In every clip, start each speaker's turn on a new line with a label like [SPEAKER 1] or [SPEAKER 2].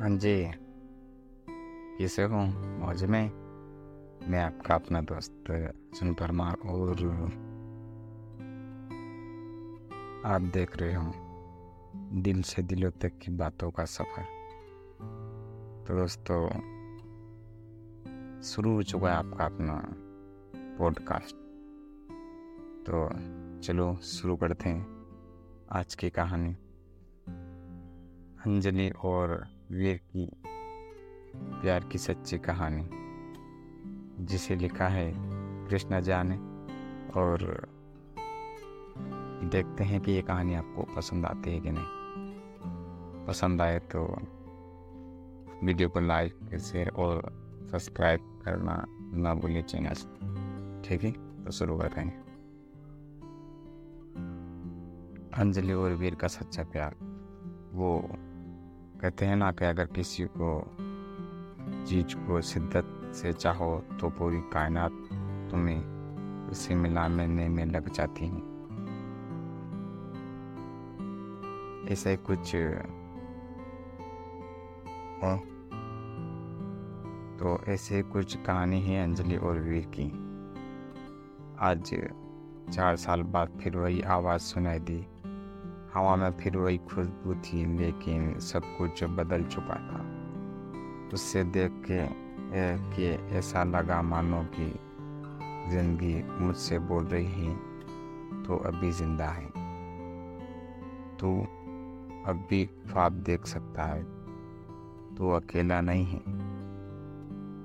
[SPEAKER 1] हाँ जी। कैसे हो मौज में मैं आपका अपना दोस्त सुन परमार और आप देख रहे हो, दिल से दिलों तक की बातों का सफ़र। तो दोस्तों, शुरू हो चुका है आपका अपना पॉडकास्ट तो चलो शुरू करते हैं आज की कहानी। अंजलि और वीर की प्यार की सच्ची कहानी, जिसे लिखा है कृष्णा जाने। और देखते हैं कि ये कहानी आपको पसंद आती है कि नहीं। पसंद आए तो वीडियो को लाइक, शेयर और सब्सक्राइब करना ना भूलिए चैनल ठीक है? तो शुरू करते हैं। अंजलि और वीर का सच्चा प्यार, वो कहते हैं ना कि अगर किसी को चीज़ को शिद्दत से चाहो तो पूरी कायनात तुम्हें उसे मिलाने में लग जाती है। ऐसे कुछ, हो। तो ऐसे कुछ कहानी है अंजलि और वीर की। आज चार साल बाद फिर वही आवाज़ सुनाई दी। हवा में फिर वही खुशबू थी, लेकिन सब कुछ बदल चुका था। उससे देख के कि ऐसा लगा मानो कि ज़िंदगी मुझसे बोल रही है तो अभी ज़िंदा है। तू अब भी ख्वाब देख सकता है तो अकेला नहीं है।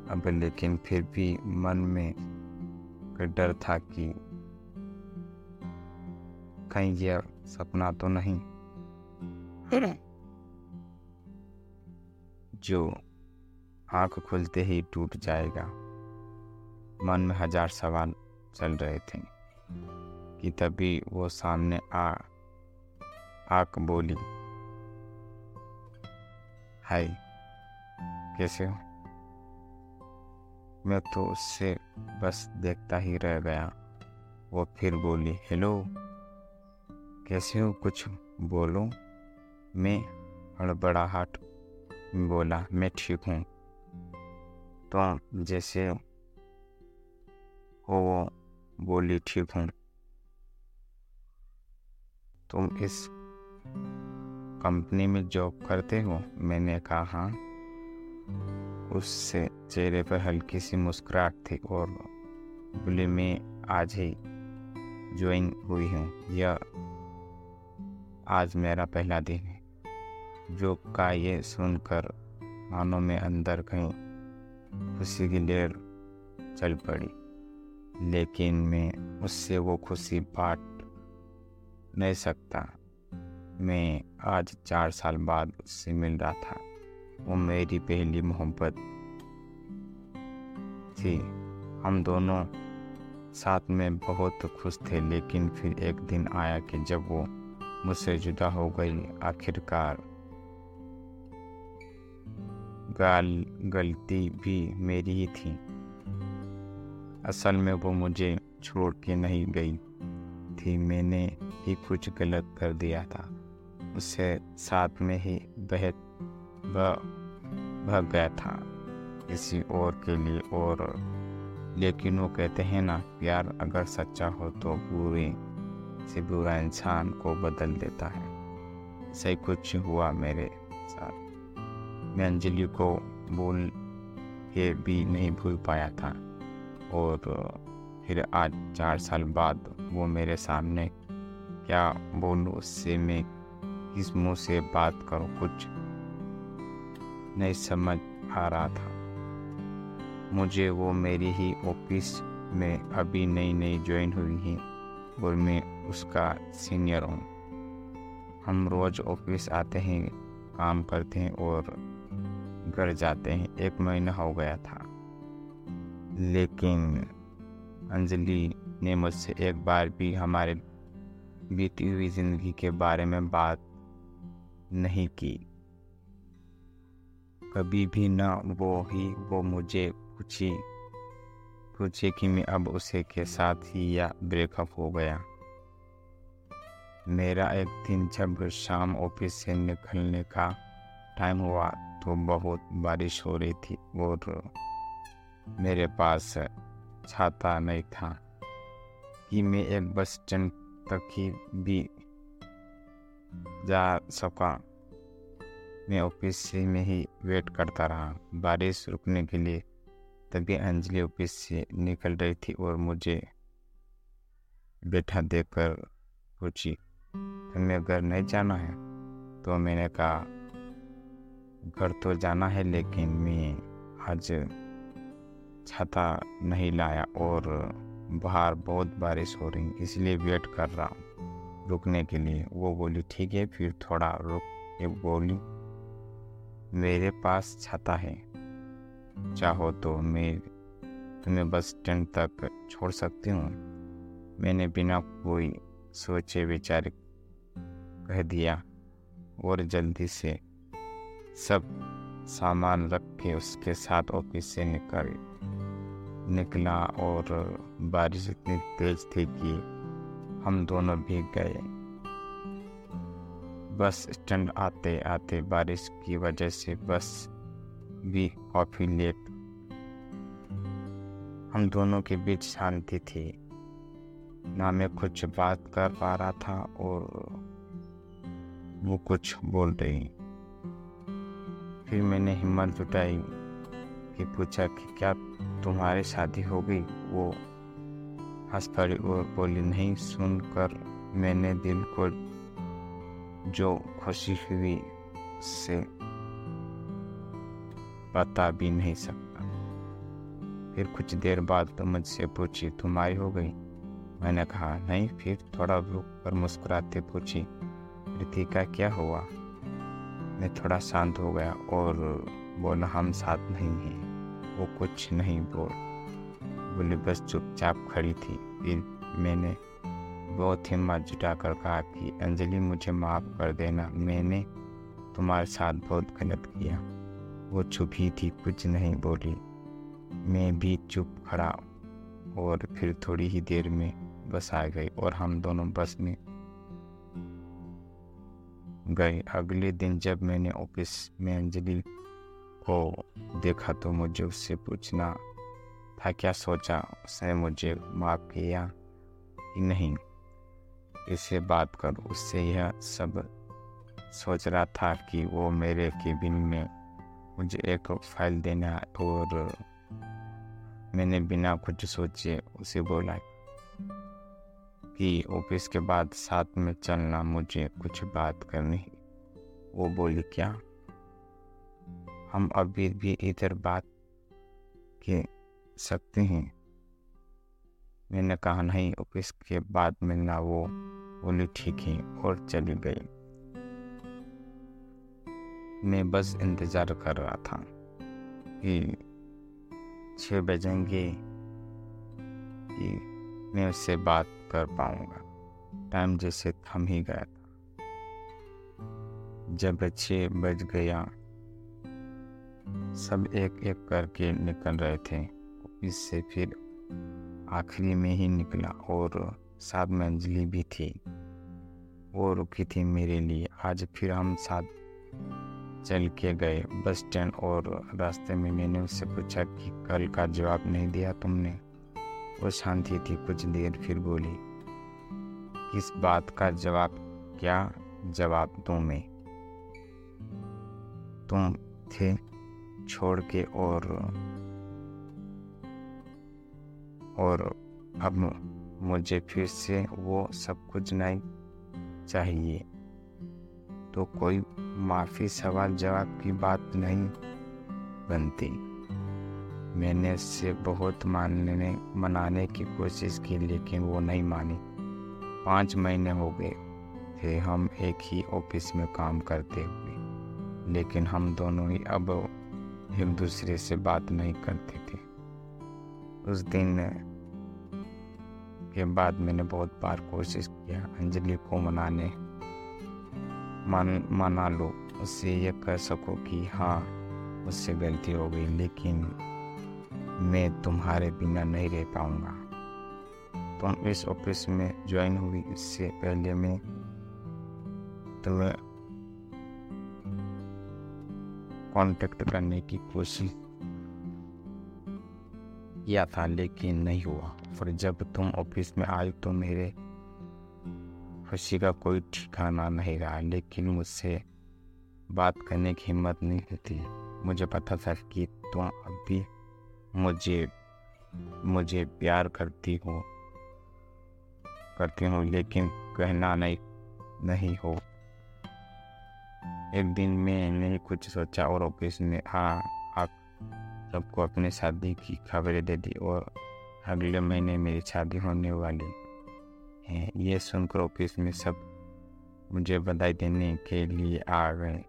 [SPEAKER 1] अब लेकिन फिर भी मन में डर था कि कहीं यह सपना तो नहीं। जो आँख खुलते ही टूट जाएगा। मन में हज़ार सवाल चल रहे थे कि तभी वो सामने आ आक बोली हाय कैसे हो? मैं तो उससे बस देखता ही रह गया। वो फिर बोली हेलो कैसे हो? कुछ बोलो। मैं हड़बड़ाहट बोला, मैं ठीक हूँ। तो जैसे हो, वो बोली, ठीक हूँ। तुम इस कंपनी में जॉब करते हो? मैंने कहा हाँ। उससे चेहरे पर हल्की सी मुस्कुराहट थी और बोले, मैं आज ही ज्वाइन हुई हूँ। यह आज मेरा पहला दिन है। जो का ये सुनकर मानो में अंदर कहीं खुशी की लेर चल पड़ी। लेकिन मैं उससे वो खुशी बांट नहीं सकता। मैं आज चार साल बाद उससे मिल रहा था। वो मेरी पहली मोहब्बत थी। हम दोनों साथ में बहुत खुश थे, लेकिन फिर एक दिन आया कि जब वो मुझसे जुदा हो गई आखिरकार। गाल गलती भी मेरी ही थी। असल में वो मुझे छोड़ के नहीं गई थी, मैंने ही कुछ गलत कर दिया था। उससे साथ में ही बह भाग गया था। किसी और के लिए और, लेकिन वो कहते हैं ना, प्यार अगर सच्चा हो तो पूरी से बुरा इंसान को बदल देता है। सही कुछ हुआ मेरे साथ। मैं अंजलि को बोल के भी नहीं भूल पाया था और फिर आज चार साल बाद वो मेरे सामने क्या बोलूँ, उससे मैं किस मुँह से बात करूँ, कुछ नहीं समझ आ रहा था। मुझे वो मेरी ही ऑफ़िस में अभी नई नई ज्वाइन हुई है और मैं उसका सीनियर हूँ। हम रोज़ ऑफ़िस आते हैं, काम करते हैं और घर जाते हैं। एक महीना हो गया था। लेकिन अंजलि ने मुझसे एक बार भी हमारे बीती हुई ज़िंदगी के बारे में बात नहीं की। कभी भी ना वो ही, वो मुझे पूछी, पूछे कि मैं अब उसे के साथ ही या ब्रेकअप हो गया। मेरा एक दिन जब शाम ऑफ़िस से निकलने का टाइम हुआ तो बहुत बारिश हो रही थी और मेरे पास छाता नहीं था कि मैं एक बस स्टैंड तक ही भी जा सका। मैं ऑफ़िस में ही वेट करता रहा। बारिश रुकने के लिए तभी अंजलि ऑफ़िस से निकल रही थी और मुझे बैठा देखकर पूछी तुम्हें घर नहीं जाना है तो मैंने कहा, घर तो जाना है, लेकिन मैं आज छाता नहीं लाया और बाहर बहुत बारिश हो रही इसलिए वेट कर रहा हूँ रुकने के लिए। वो बोली, ठीक है, फिर थोड़ा रुक। के बोली, मेरे पास छाता है, चाहो तो मैं तुम्हें बस स्टैंड तक छोड़ सकती हूँ? मैंने बिना कोई सोचे विचार कह दिया और जल्दी से सब सामान रख के उसके साथ ऑफ़िस से निकल, निकला और बारिश इतनी तेज थी कि हम दोनों भीग गए। बस स्टैंड आते आते बारिश की वजह से बस भी काफ़ी लेट। हम दोनों के बीच शांति थी। ना मैं कुछ बात कर पा रहा था और वो कुछ बोल रही फिर मैंने हिम्मत जुटाई कि पूछा कि क्या तुम्हारी शादी हो गई? वो हंस पड़ी और बोली, नहीं, सुनकर मैंने दिल को जो खुशी हुई से बता भी नहीं सकता फिर कुछ देर बाद तो मुझसे पूछी, तुम्हारी हो गई? मैंने कहा, नहीं, फिर थोड़ा रुक कर मुस्कुराते पूछी रितिका, क्या हुआ? मैं थोड़ा शांत हो गया और बोला, हम साथ नहीं हैं, वो कुछ नहीं बोल। बोली, बस चुपचाप खड़ी थी। फिर मैंने बहुत हिम्मत जुटा कर कहा कि, अंजलि, मुझे माफ़ कर देना। मैंने तुम्हारे साथ बहुत गलत किया। वो चुप ही थी, कुछ नहीं बोली। मैं भी चुप खड़ा और फिर थोड़ी ही देर में बस आ गई और हम दोनों बस में गए। अगले दिन जब मैंने ऑफ़िस में अंजलि को देखा तो मुझे उससे पूछना था, क्या सोचा उसने मुझे माफ़ किया कि नहीं? इसे बात कर, उससे यह सब सोच रहा था कि वो मेरे केबिन में मुझे एक फ़ाइल देना और मैंने बिना कुछ सोचे उसे बोला कि ऑफ़िस के बाद साथ में चलना मुझे कुछ बात करनी वो बोली, क्या? हम अभी भी इधर बात के सकते हैं? मैंने कहा, नहीं, ऑफ़िस के बाद मिलना वो बोली, ठीक है, और चली गई। मैं बस इंतज़ार कर रहा था कि छः बजेंगे कि मैं उससे बात कर पाऊँगा। टाइम जैसे थम ही गया था। जब छः बज गया, सब एक एक करके निकल रहे थे। इससे फिर आखिरी में ही निकला और साथ में अंजलि भी थी। वो रुकी थी मेरे लिए। आज फिर हम साथ चल के गए। बस स्टैंड और रास्ते में मैंने उससे पूछा कि कल का जवाब नहीं दिया तुमने? वो शांति थी, कुछ देर फिर बोली, किस बात का जवाब, क्या जवाब दूँ मैं? तुम थे छोड़ के और और अब मुझे फिर से वो सब कुछ नहीं चाहिए। तो कोई माफ़ी सवाल जवाब की बात नहीं बनती। मैंने उससे बहुत मानने, मनाने की कोशिश की, लेकिन वो नहीं मानी। पाँच महीने हो गए। थे हम एक ही ऑफ़िस में काम करते हुए। लेकिन हम दोनों ही अब एक दूसरे से बात नहीं करते थे। उस दिन के बाद मैंने बहुत बार कोशिश किया, अंजलि को मनाने। मान, मना लो, उससे यह कह सको कि हाँ मुझसे गलती हो गई, लेकिन मैं तुम्हारे बिना नहीं रह पाऊँगा। तुम इस ऑफ़िस में ज्वाइन हुई, इससे पहले मैं तुम्हें कांटेक्ट करने की कोशिश किया था, लेकिन नहीं हुआ। फिर जब तुम ऑफ़िस में आए तो मेरे खुशी का कोई ठिकाना नहीं रहा, लेकिन मुझसे बात करने की हिम्मत नहीं होती मुझे पता था कि तुम अभी मुझे मुझे प्यार करती हो। करती हूँ, लेकिन कहना नहीं नहीं हो। एक दिन मैंने कुछ सोचा और ऑफ़िस में हाँ आप सबको अपने शादी की खबरें दे दी और अगले महीने मेरी शादी होने वाली है। ये सुनकर ऑफ़िस में सब मुझे बधाई देने के लिए आ गए,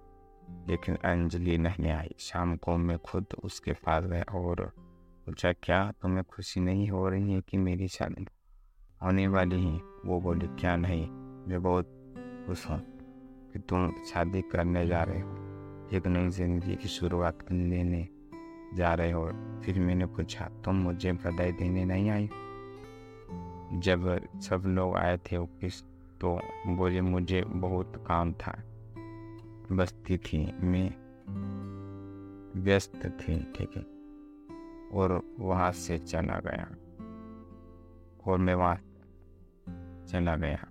[SPEAKER 1] लेकिन अंजलि नहीं आई। शाम को मैं खुद उसके पास गया और पूछा, क्या तुम्हें खुशी नहीं हो रही है कि मेरी शादी होने वाली है? वो बोली, क्या नहीं, मैं बहुत खुश हूँ कि तुम शादी करने जा रहे हो। एक नई ज़िंदगी की शुरुआत लेने जा रहे हो। फिर मैंने पूछा, तुम मुझे बधाई देने नहीं आई? जब सब लोग आए थे ऑफ़िस तो बोले, मुझे बहुत काम था, बस्ती थी, मैं व्यस्त थी, ठीक है। और वहाँ से चला गया। और मैं वहाँ चला गया।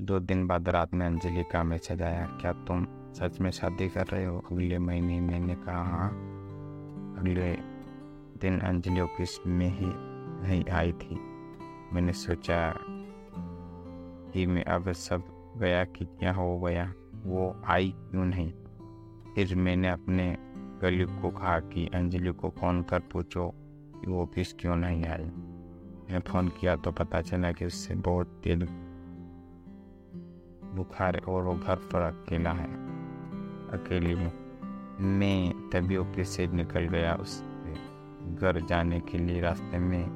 [SPEAKER 1] दो दिन बाद रात में अंजलि का मैसेज आया क्या तुम सच में शादी कर रहे हो? अगले महीने मैंने कहा हाँ अगले दिन अंजलि ऑफ़िस में ही नहीं आई थी। मैंने सोचा कि मैं अब सब गया कि क्या हो गया, वो आई क्यों नहीं? फिर मैंने अपने गली को कहा कि अंजलि को फ़ोन कर पूछो, कि वो ऑफ़िस क्यों नहीं आई मैं फ़ोन किया तो पता चला कि उससे बहुत तेज बुखार है और वो घर पर अकेला है। अकेली हूँ। मैं तभी ऑफ़िस से निकल गया उस घर जाने के लिए रास्ते में।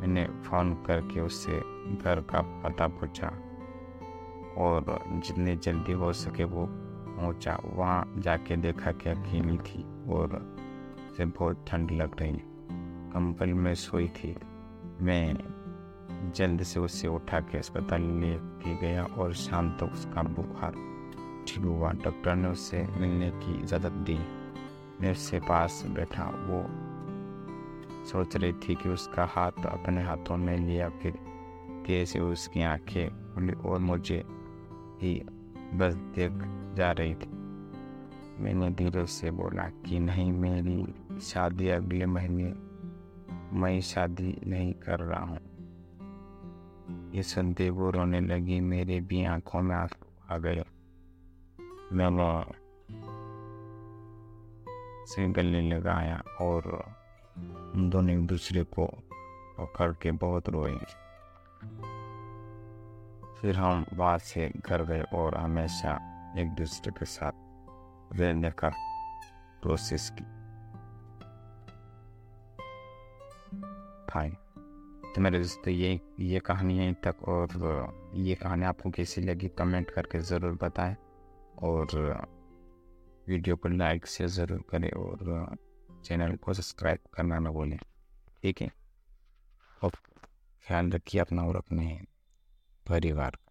[SPEAKER 1] मैंने फ़ोन करके उससे घर का पता पूछा और जितनी जल्दी हो सके वो पहुँचा। वहाँ जाके देखा कि अकेली थी। और से बहुत ठंड लग रही कंबल में सोई थी, मैं जल्द से उसे उठा के अस्पताल ले के गया और शाम तक उसका बुखार, ठीक हुआ। डॉक्टर ने उसे मिलने की इजाज़त दी। मैं उससे पास बैठा, वो सोच रही थी कि उसका हाथ अपने हाथों में लिया, फिर कैसे उसकी आँखें खुली और मुझे ही बस देख जा रही थी। मैंने धीरे से बोला कि नहीं, मेरी शादी अगले महीने, मैं शादी नहीं कर रहा हूँ। ये सुनते वो रोने लगी, मेरे भी आँखों में आँसू आ गए। मैंने से गले लगाया और दोनों एक दूसरे को पकड़ के बहुत रोए। फिर हम वहाँ से घर गए और हमेशा एक दूसरे के साथ रहने का प्रोसेस की फाइन तो मेरे दोस्तों ये ये कहानी यहीं तक और ये कहानी आपको कैसी लगी कमेंट करके ज़रूर बताएँ और वीडियो को लाइक शेयर ज़रूर करें और चैनल को सब्सक्राइब करना ना भूलें ठीक है और ख्याल रखिए अपना और अपने परिवार का